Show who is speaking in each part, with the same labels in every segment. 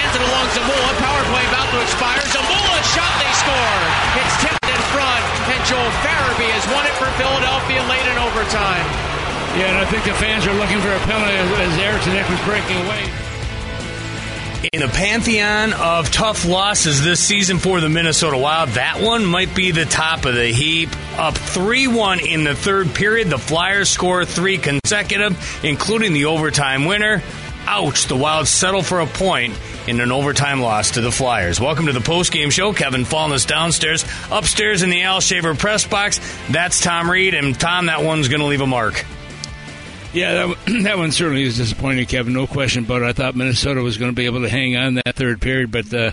Speaker 1: Hands it along Zamula. Power play about to expire. Zamula shot. They score. It's tipped in front, and Joel Farabee has won it for Philadelphia late in overtime.
Speaker 2: Yeah, and I think the fans are looking for a penalty as Eriksson Ek was breaking away.
Speaker 3: In the pantheon of tough losses this season for the Minnesota Wild, that one might be the top of the heap. Up 3 1 in the third period. The Flyers score three consecutive, including the overtime winner. Ouch, the Wild settle for a point in an overtime loss to the Flyers. Welcome to the postgame show. Kevin Falness downstairs. Upstairs in the Al Shaver press box, that's Tom Reed. And Tom, that one's going to leave a mark.
Speaker 2: Yeah, that, that one certainly is disappointing, Kevin. No question about it. I thought Minnesota was going to be able to hang on that third period, but uh,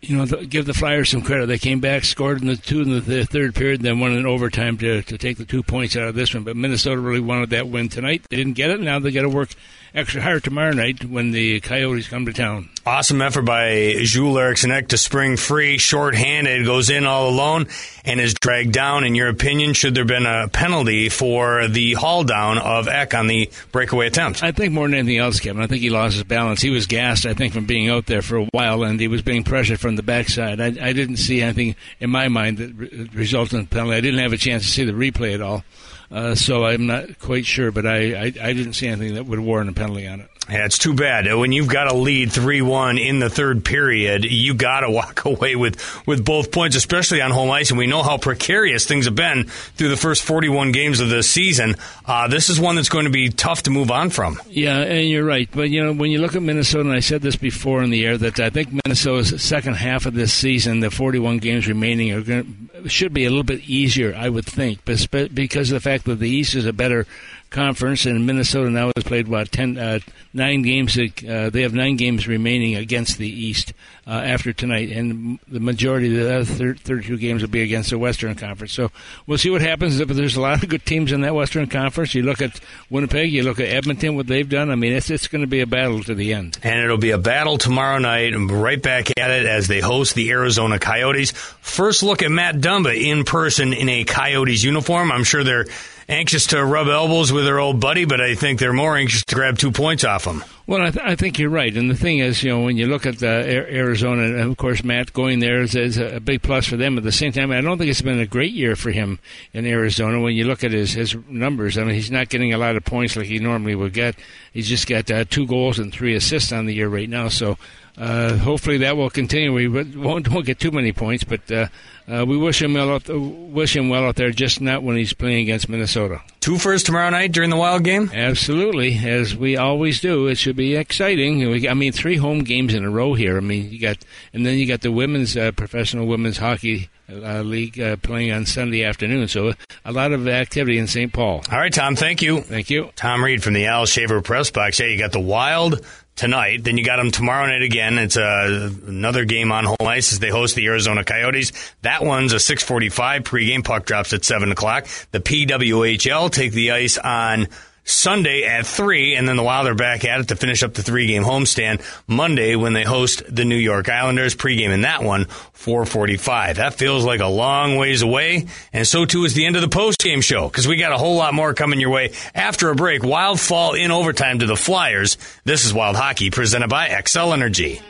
Speaker 2: you know, give the Flyers some credit. They came back, scored in the two in the third period, then won in overtime to to take the two points out of this one. But Minnesota really wanted that win tonight. They didn't get it. Now they got to work extra hard tomorrow night when the Coyotes come to town.
Speaker 3: Awesome effort by Joel Eriksson Ek to spring free, short-handed, goes in all alone, and is dragged down. In your opinion, should there have been a penalty for the haul down of Ek on the breakaway attempt?
Speaker 2: I think more than anything else, Kevin. I think he lost his balance. He was gassed, I think, from being out there for a while, and he was being pressured from the backside. I, I didn't see anything in my mind that re- resulted in penalty. I didn't have a chance to see the replay at all. Uh, so I'm not quite sure, but I, I, I didn't see anything that would warrant a penalty on it.
Speaker 3: Yeah, it's too bad. When you've got a lead 3 1 in the third period, you got to walk away with, with both points, especially on home ice. And we know how precarious things have been through the first 41 games of the season. Uh, this is one that's going to be tough to move on from.
Speaker 2: Yeah, and you're right. But, you know, when you look at Minnesota, and I said this before in the air, that I think Minnesota's second half of this season, the 41 games remaining, are going to, should be a little bit easier, I would think, because of the fact that the East is a better conference, and Minnesota now has played what ten, uh, nine games. Uh, they have nine games remaining against the East uh, after tonight, and the majority of the other 32 games will be against the Western Conference. So we'll see what happens. But there's a lot of good teams in that Western Conference. You look at Winnipeg, you look at Edmonton, what they've done. I mean, it's it's going to be a battle to the end.
Speaker 3: And it'll be a battle tomorrow night. Right back at it as they host the Arizona Coyotes. First look at Matt Dumba in person in a Coyotes uniform. I'm sure they're anxious to rub elbows with their old buddy, but I think they're more anxious to grab two points off him.
Speaker 2: Well, I, th- I think you're right. And the thing is, you know, when you look at the Arizona, and of course, Matt going there is, is, a big plus for them. At the same time, I don't think it's been a great year for him in Arizona. When you look at his, his numbers, I mean, he's not getting a lot of points like he normally would get. He's just got uh, two goals and three assists on the year right now. So uh, hopefully that will continue. We won't, won't get too many points, but uh, uh, we wish him well. Out, wish him well out there, just not when he's playing against Minnesota.
Speaker 3: Two first tomorrow night during the Wild game.
Speaker 2: Absolutely, as we always do. It should be exciting. I mean, three home games in a row here. I mean, you got, and then you got the women's uh, professional women's hockey uh, league uh, playing on Sunday afternoon. So a lot of activity in St. Paul.
Speaker 3: All right, Tom. Thank you.
Speaker 2: Thank you.
Speaker 3: Tom Reed from the Al Shaver Press Box. Yeah, you got the Wild tonight. Then you got them tomorrow night again. It's uh, another game on home ice as they host the Arizona Coyotes. That one's a 6:45 pregame. Puck drops at seven o'clock. The PWHL take the ice on Sunday at 3, and then the Wild are back at it to finish up the three game homestand Monday when they host the New York Islanders. Pregame in that one, 445. That feels like a long ways away, and so too is the end of the postgame show, because we got a whole lot more coming your way after a break. Wild fall in overtime to the Flyers. This is Wild Hockey, presented by Xcel Energy.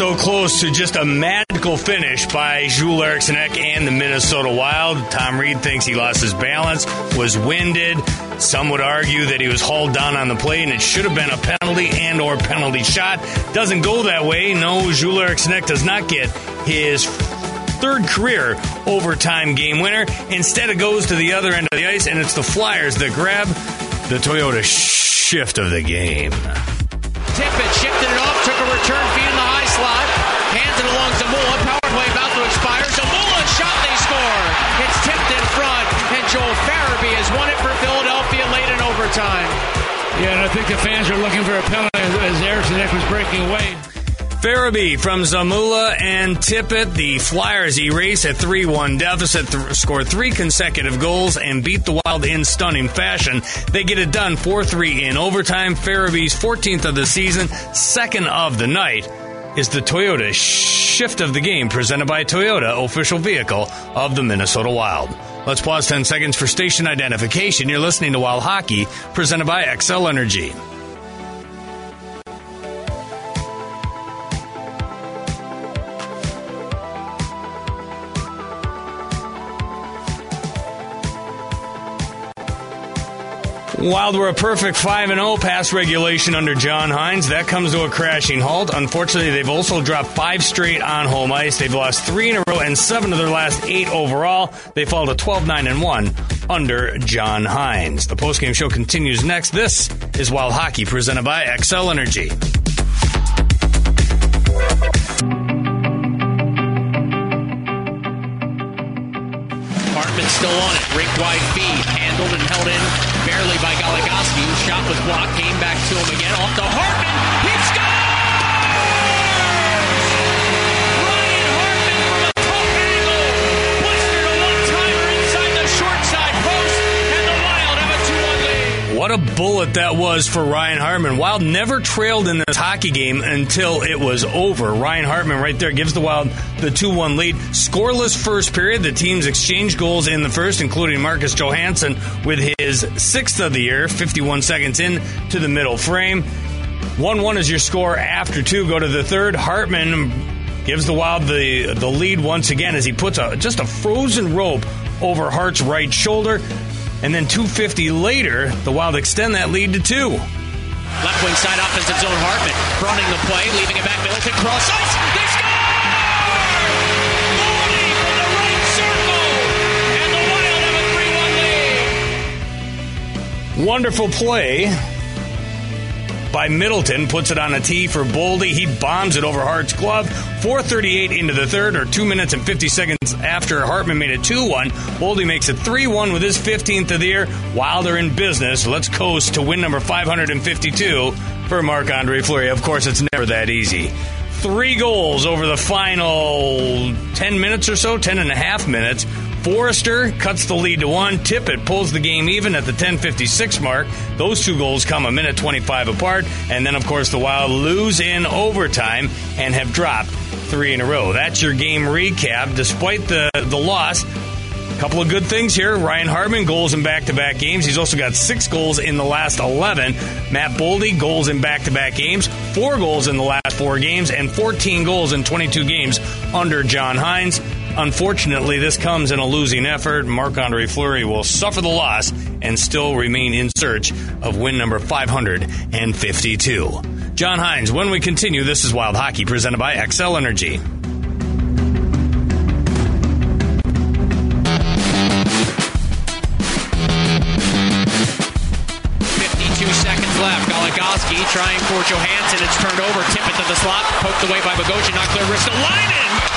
Speaker 3: So close to just a magical finish by Joel Eriksson Ek and the Minnesota Wild. Tom Reed thinks he lost his balance, was winded. Some would argue that he was hauled down on the play and it should have been a penalty and or penalty shot. Doesn't go that way. No, Joel Eriksson Ek does not get his third career overtime game winner. Instead, it goes to the other end of the ice, and it's the Flyers that grab the Toyota shift of the game.
Speaker 1: Tippett shifted it off, took a return feed in the slot, hands it along Zamula. Power play about to expire. Zamula shot, they score. It's tipped in front, and Joel Farabee has won it for Philadelphia late in overtime.
Speaker 2: Yeah, and I think the fans are looking for a penalty as Eriksson Ek was breaking away.
Speaker 3: Farabee from Zamula and Tippett. The Flyers erase a 3 1 deficit, th- score three consecutive goals, and beat the Wild in stunning fashion. They get it done 4 3 in overtime. Farabee's 14th of the season, second of the night, is the Toyota shift of the game presented by Toyota, official vehicle of the Minnesota Wild. Let's pause 10 seconds for station identification. You're listening to Wild Hockey, presented by Xcel Energy. Wild were a perfect 5 0 pass regulation under John Hynes, That comes to a crashing halt. Unfortunately, they've also dropped five straight on home ice. They've lost three in a row and seven of their last eight overall. They fall to 12 9 and 1 under John Hynes. The postgame show continues next. This is Wild Hockey presented by Xcel Energy.
Speaker 1: Still on it. Rink wide feed. Handled and held in barely by Goligoski. Shot was blocked. Came back to him again. Off to Hartman. He scores!
Speaker 3: What a bullet that was for Ryan Hartman. Wild never trailed in this hockey game until it was over. Ryan Hartman right there gives the Wild the 2 1 lead. Scoreless first period. The teams exchanged goals in the first, including Marcus Johansson with his sixth of the year, 51 seconds in to the middle frame. 1 1 is your score after two. Go to the third. Hartman gives the Wild the, the lead once again as he puts a, just a frozen rope over Hart's right shoulder. And then 250 later, the Wild extend that lead to two.
Speaker 1: Left wing side offensive zone. Hartman fronting the play, leaving it back. Middleton cross ice. They score! Mooney from the right circle, and the Wild have a 3-1 lead.
Speaker 3: Wonderful play by Middleton. Puts it on a tee for Boldy. He bombs it over Hart's glove. 438 into the third, or 2 minutes and 50 seconds after Hartman made it 2 1. Boldy makes it 3 1 with his 15th of the year. Wilder in business. Let's coast to win number 552 for Marc Andre Fleury. Of course, it's never that easy. Three goals over the final 10 minutes or so, 10 and a half minutes. Forrester cuts the lead to one. Tippett pulls the game even at the 10:56 mark. Those two goals come a minute 25 apart, and then of course the Wild lose in overtime and have dropped three in a row. That's your game recap. Despite the the loss, a couple of good things here. Ryan Hartman goals in back-to-back games. He's also got six goals in the last 11. Matt Boldy goals in back-to-back games, four goals in the last four games, and 14 goals in 22 games under John Hynes. Unfortunately, this comes in a losing effort. Marc Andre Fleury will suffer the loss and still remain in search of win number 552. John Hynes, when we continue, this is Wild Hockey presented by Xcel Energy.
Speaker 1: 52 seconds left. Goligoski trying for Johansson. It's turned over. Tippett to the slot. Poked away by Bogosian. Not clear. Ristolainen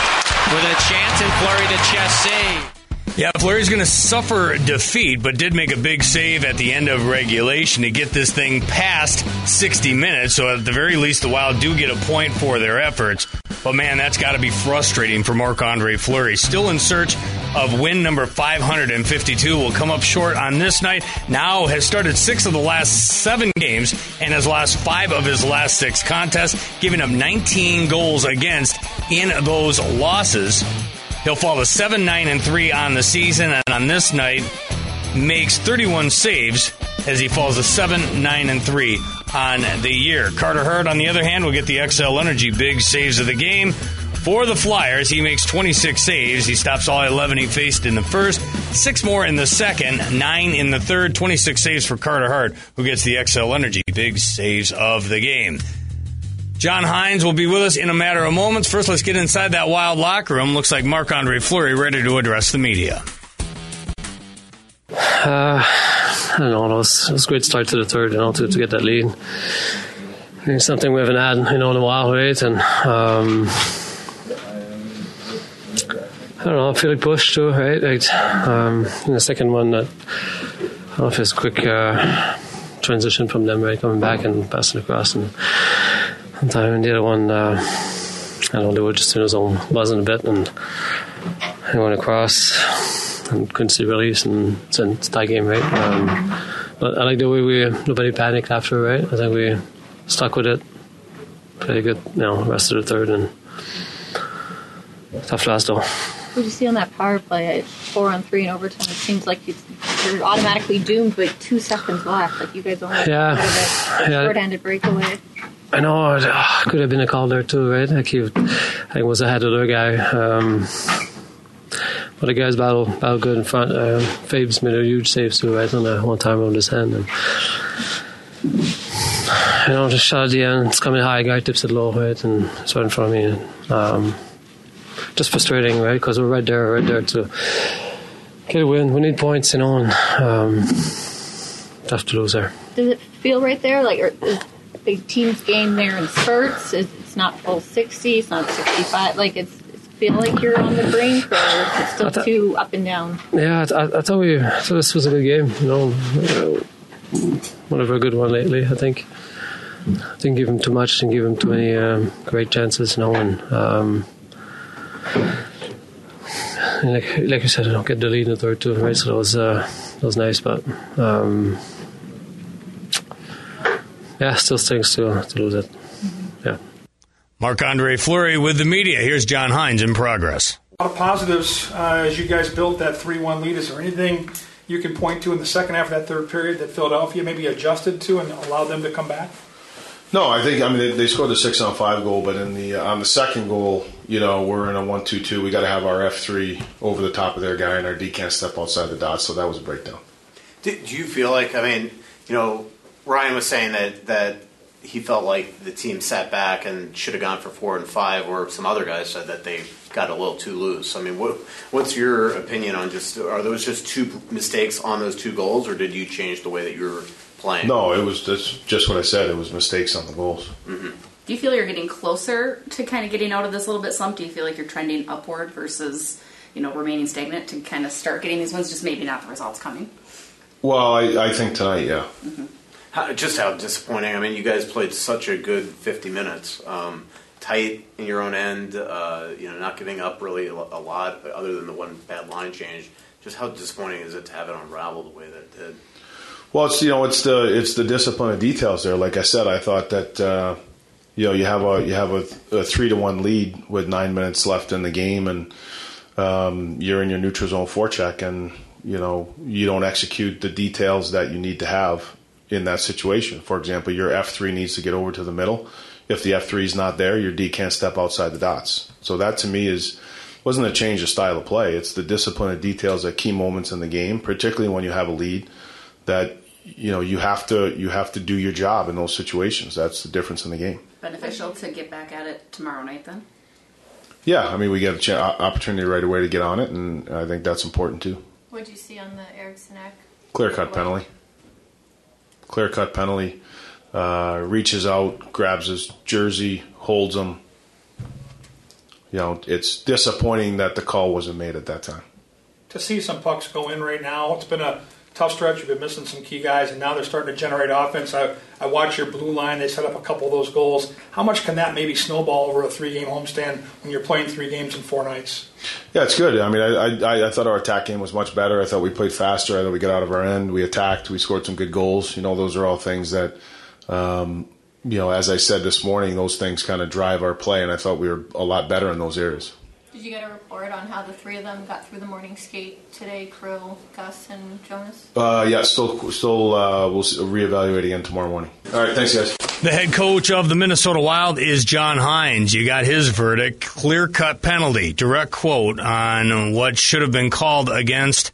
Speaker 1: with a chance and Fleury to chest save.
Speaker 3: Yeah, Fleury's going to suffer defeat, but did make a big save at the end of regulation to get this thing past 60 minutes. So at the very least, the Wild do get a point for their efforts. But man, that's got to be frustrating for Marc Andre Fleury. Still in search of win number 552. Will come up short on this night. Now has started six of the last seven games and has lost five of his last six contests, giving up 19 goals against in those losses. He'll fall to 7 9 and 3 on the season, and on this night, makes 31 saves as he falls to 7 9 and 3 on the year. Carter Hart, on the other hand, will get the Xcel Energy big saves of the game. For the Flyers, he makes 26 saves. He stops all 11 he faced in the first, six more in the second, nine in the third, 26 saves for Carter Hart, who gets the Xcel Energy big saves of the game. John Hynes will be with us in a matter of moments. First, let's get inside that wild locker room. Looks like Marc Andre Fleury ready to address the media.
Speaker 4: Uh, I don't know. It was, it was a great start to the third, you know, to, to get that lead. It's something we haven't had, you know, in a while, right? And um, I don't know. Like pushed too, right? Like um, in the second one, that I it's quick. Uh, transition from them, right, coming back and passing across. And time, and the other one, uh, I don't know, they were just in his own buzzing a bit, and he went across and couldn't see release, and it's tie game, right. Um, but I like the way we nobody panicked after, right. I think we stuck with it. Pretty good, you know, rest of the third and tough last though.
Speaker 5: What you see on that power play at four on three in overtime? It seems like you're automatically doomed with two seconds left. Like you guys only
Speaker 4: yeah,
Speaker 5: a yeah. short-handed breakaway.
Speaker 4: I know it oh, could have been a call there too, right? Like he, I think was ahead of the guy. Um, but the guys battle battle good in front. Uh, Fabe's made a huge save too, right on that one time around his hand. And, you know, just shot at the end. It's coming high. Guy tips it low, right, and it's right in front of me. And, um, just frustrating, right? Because we're right there, right there to get a win. We need points, you know, and um, tough to lose there.
Speaker 5: Does it feel right there? Like, is the team's game there in spurts? It's not full 60, it's not 65. Like, it's, feel like you're on the brink, or is still th- too up and down?
Speaker 4: Yeah, I, I, I thought we, I thought this was a good game, you know. one of a good one lately, I think. Didn't give him too much, didn't give him too many um, great chances, you know, and um, like like I said, I don't get the lead in the third too, right? So that was uh, that was nice, but um, yeah, still stings to to lose it. Yeah.
Speaker 3: Marc Andre Fleury with the media. Here's John Hynes in progress.
Speaker 6: A lot of positives uh, as you guys built that three-one lead. Is there anything you can point to in the second half of that third period that Philadelphia maybe adjusted to and allowed them to come back?
Speaker 7: No, I think I mean they, they scored the six on five goal, but in the uh, on the second goal, you know, we're in a one two two. We got to have our F three over the top of their guy, and our D can't step outside the dot. So that was a breakdown.
Speaker 8: Do, do you feel like? I mean, you know, Ryan was saying that that he felt like the team sat back and should have gone for four and five, or some other guys said that they got a little too loose. I mean, what what's your opinion on just are those just two mistakes on those two goals, or did you change the way that you're playing.
Speaker 7: No, it was just, just what I said. It was mistakes on the goals.
Speaker 9: Mm-hmm. Do you feel you're getting closer to kind of getting out of this little bit slump? Do you feel like you're trending upward versus you know remaining stagnant to kind of start getting these wins? Just maybe not the results coming.
Speaker 7: Well, I, I think tonight, yeah.
Speaker 8: Mm-hmm. How, just how disappointing. I mean, you guys played such a good 50 minutes. Um, tight in your own end, uh, you know, not giving up really a lot other than the one bad line change. Just how disappointing is it to have it unravel the way that it did?
Speaker 7: Well, it's you know it's the it's the discipline of details there. Like I said, I thought that uh, you know you have a you have a, a, three to one lead with nine minutes left in the game, and um, you're in your neutral zone forecheck, and you know you don't execute the details that you need to have in that situation. For example, your F three needs to get over to the middle. If the F three is not there, your D can't step outside the dots. So that to me is wasn't a change of style of play. It's the discipline of details at key moments in the game, particularly when you have a lead that you know you have to you have to do your job in those situations. That's the difference in the game.
Speaker 9: Beneficial to get back at it tomorrow night, then.
Speaker 7: Yeah, I mean we get an opportunity right away to get on it, and I think that's important too.
Speaker 5: What did you see on the Eriksson Ek?
Speaker 7: Clear cut penalty. Clear cut penalty. Uh, reaches out, grabs his jersey, holds him. You know, it's disappointing that the call wasn't made at that time.
Speaker 6: To see some pucks go in right now, it's been a tough stretch. You've been missing some key guys, and now they're starting to generate offense. I, I watch your blue line. They set up a couple of those goals. How much can that maybe snowball over a three-game homestand when you're playing three games in four nights?
Speaker 7: Yeah, it's good. I mean, I, I, I thought our attack game was much better. I thought we played faster. I thought we got out of our end. We attacked. We scored some good goals. You know, those are all things that, um, you know, as I said this morning, those things kind of drive our play, and I thought we were a lot better in those areas.
Speaker 5: Did you get a report on how the three of them got through the morning skate today? Krill, Gus, and Jonas.
Speaker 7: Uh, yeah, still, still, uh, we'll reevaluate again tomorrow morning. All right, thanks, guys.
Speaker 3: The head coach of the Minnesota Wild is John Hynes. You got his verdict: clear-cut penalty, direct quote on what should have been called against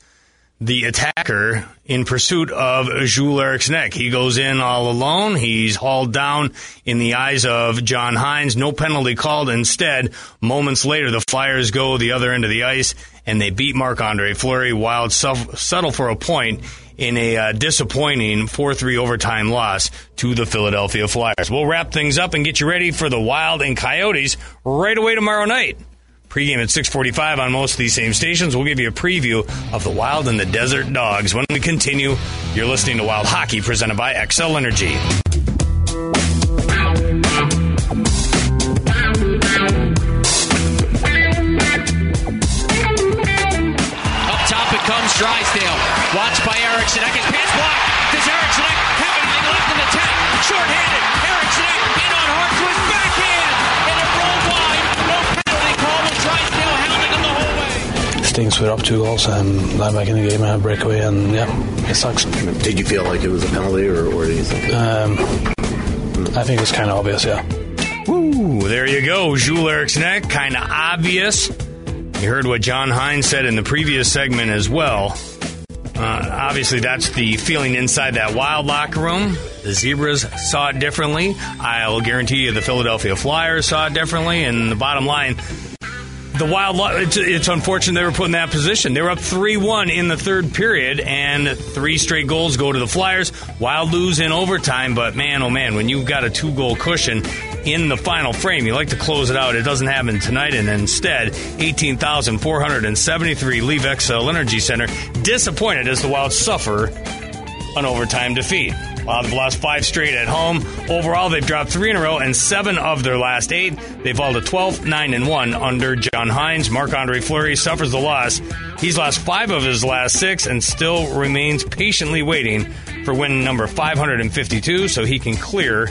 Speaker 3: the attacker in pursuit of Joel Eriksson. He goes in all alone. He's hauled down in the eyes of John Hynes. No penalty called. Instead, moments later, the Flyers go the other end of the ice and they beat Marc Andre Fleury. Wild settle for a point in a uh, disappointing 4-3 overtime loss to the Philadelphia Flyers. We'll wrap things up and get you ready for the Wild and Coyotes right away tomorrow night. Pregame at 645 on most of these same stations. We'll give you a preview of the Wild and the Desert Dogs when we continue You're listening to Wild Hockey presented by Xcel Energy.
Speaker 1: Way.
Speaker 10: Stinks we're up two goals and line back in the game and a breakaway and yeah, it sucks.
Speaker 11: Did you feel like it was a penalty, or, or do you think?
Speaker 10: Um, I think it's kind of obvious, yeah.
Speaker 3: Woo, there you go. Joel Eriksson, kind of obvious. You heard what John Hynes said in the previous segment as well. Uh, obviously, that's the feeling inside that wild locker room. The Zebras saw it differently. I'll guarantee you the Philadelphia Flyers saw it differently. And the bottom line, the Wild, it's, it's unfortunate they were put in that position. They were up 3 1 in the third period, and three straight goals go to the Flyers. Wild lose in overtime, but man, oh man, when you've got a two goal cushion in the final frame, you like to close it out. It doesn't happen tonight, and instead, 18,473 leave Xcel Energy Center disappointed as the Wild suffer an overtime defeat. Have lost five straight at home. Overall, they've dropped three in a row and seven of their last eight. They fall to 12, 9, and 1 under John Hynes. Marc Andre Fleury suffers the loss. He's lost five of his last six and still remains patiently waiting for win number 552 so he can clear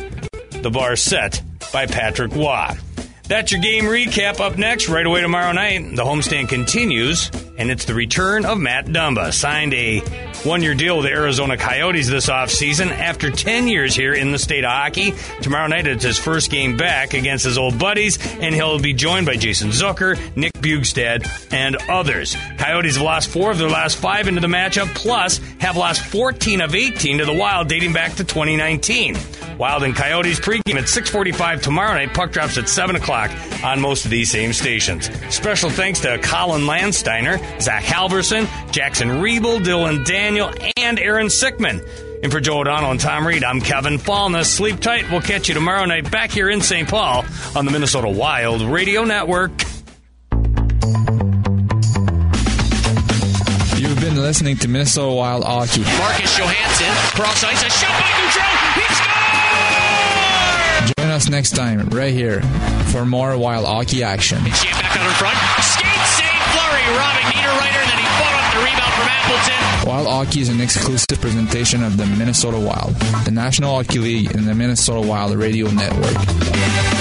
Speaker 3: the bar set by Patrick Roy. That's your game recap. Up next, right away tomorrow night, the homestand continues, and it's the return of Matt Dumba. Signed a one year deal with the Arizona Coyotes this offseason after 10 years here in the state of hockey. Tomorrow night, it's his first game back against his old buddies, and he'll be joined by Jason Zucker, Nick Bjugstad, and others. Coyotes have lost four of their last five into the matchup, plus have lost 14 of 18 to the Wild dating back to 2019. Wild and Coyotes pregame at 6:45 tomorrow night. Puck drops at 7 o'clock on most of these same stations. Special thanks to Colin Landsteiner, Zach Halverson, Jackson Riebel, Dylan Daniel, and Aaron Sickman. And for Joe O'Donnell and Tom Reed, I'm Kevin Falness. Sleep tight. We'll catch you tomorrow night back here in St. Paul on the Minnesota Wild Radio Network.
Speaker 12: You've been listening to Minnesota Wild Hockey.
Speaker 1: Marcus Johansson cross ice. A shot by Gaudreau. He scores!
Speaker 12: Join us next time right here for more Wild Hockey action.
Speaker 1: Back out in front. Skate save Fleury. Robbing Niederreiter. Then he fought off the rebound from Appleton.
Speaker 12: Wild Hockey is an exclusive presentation of the Minnesota Wild, the National Hockey League, and the Minnesota Wild Radio Network.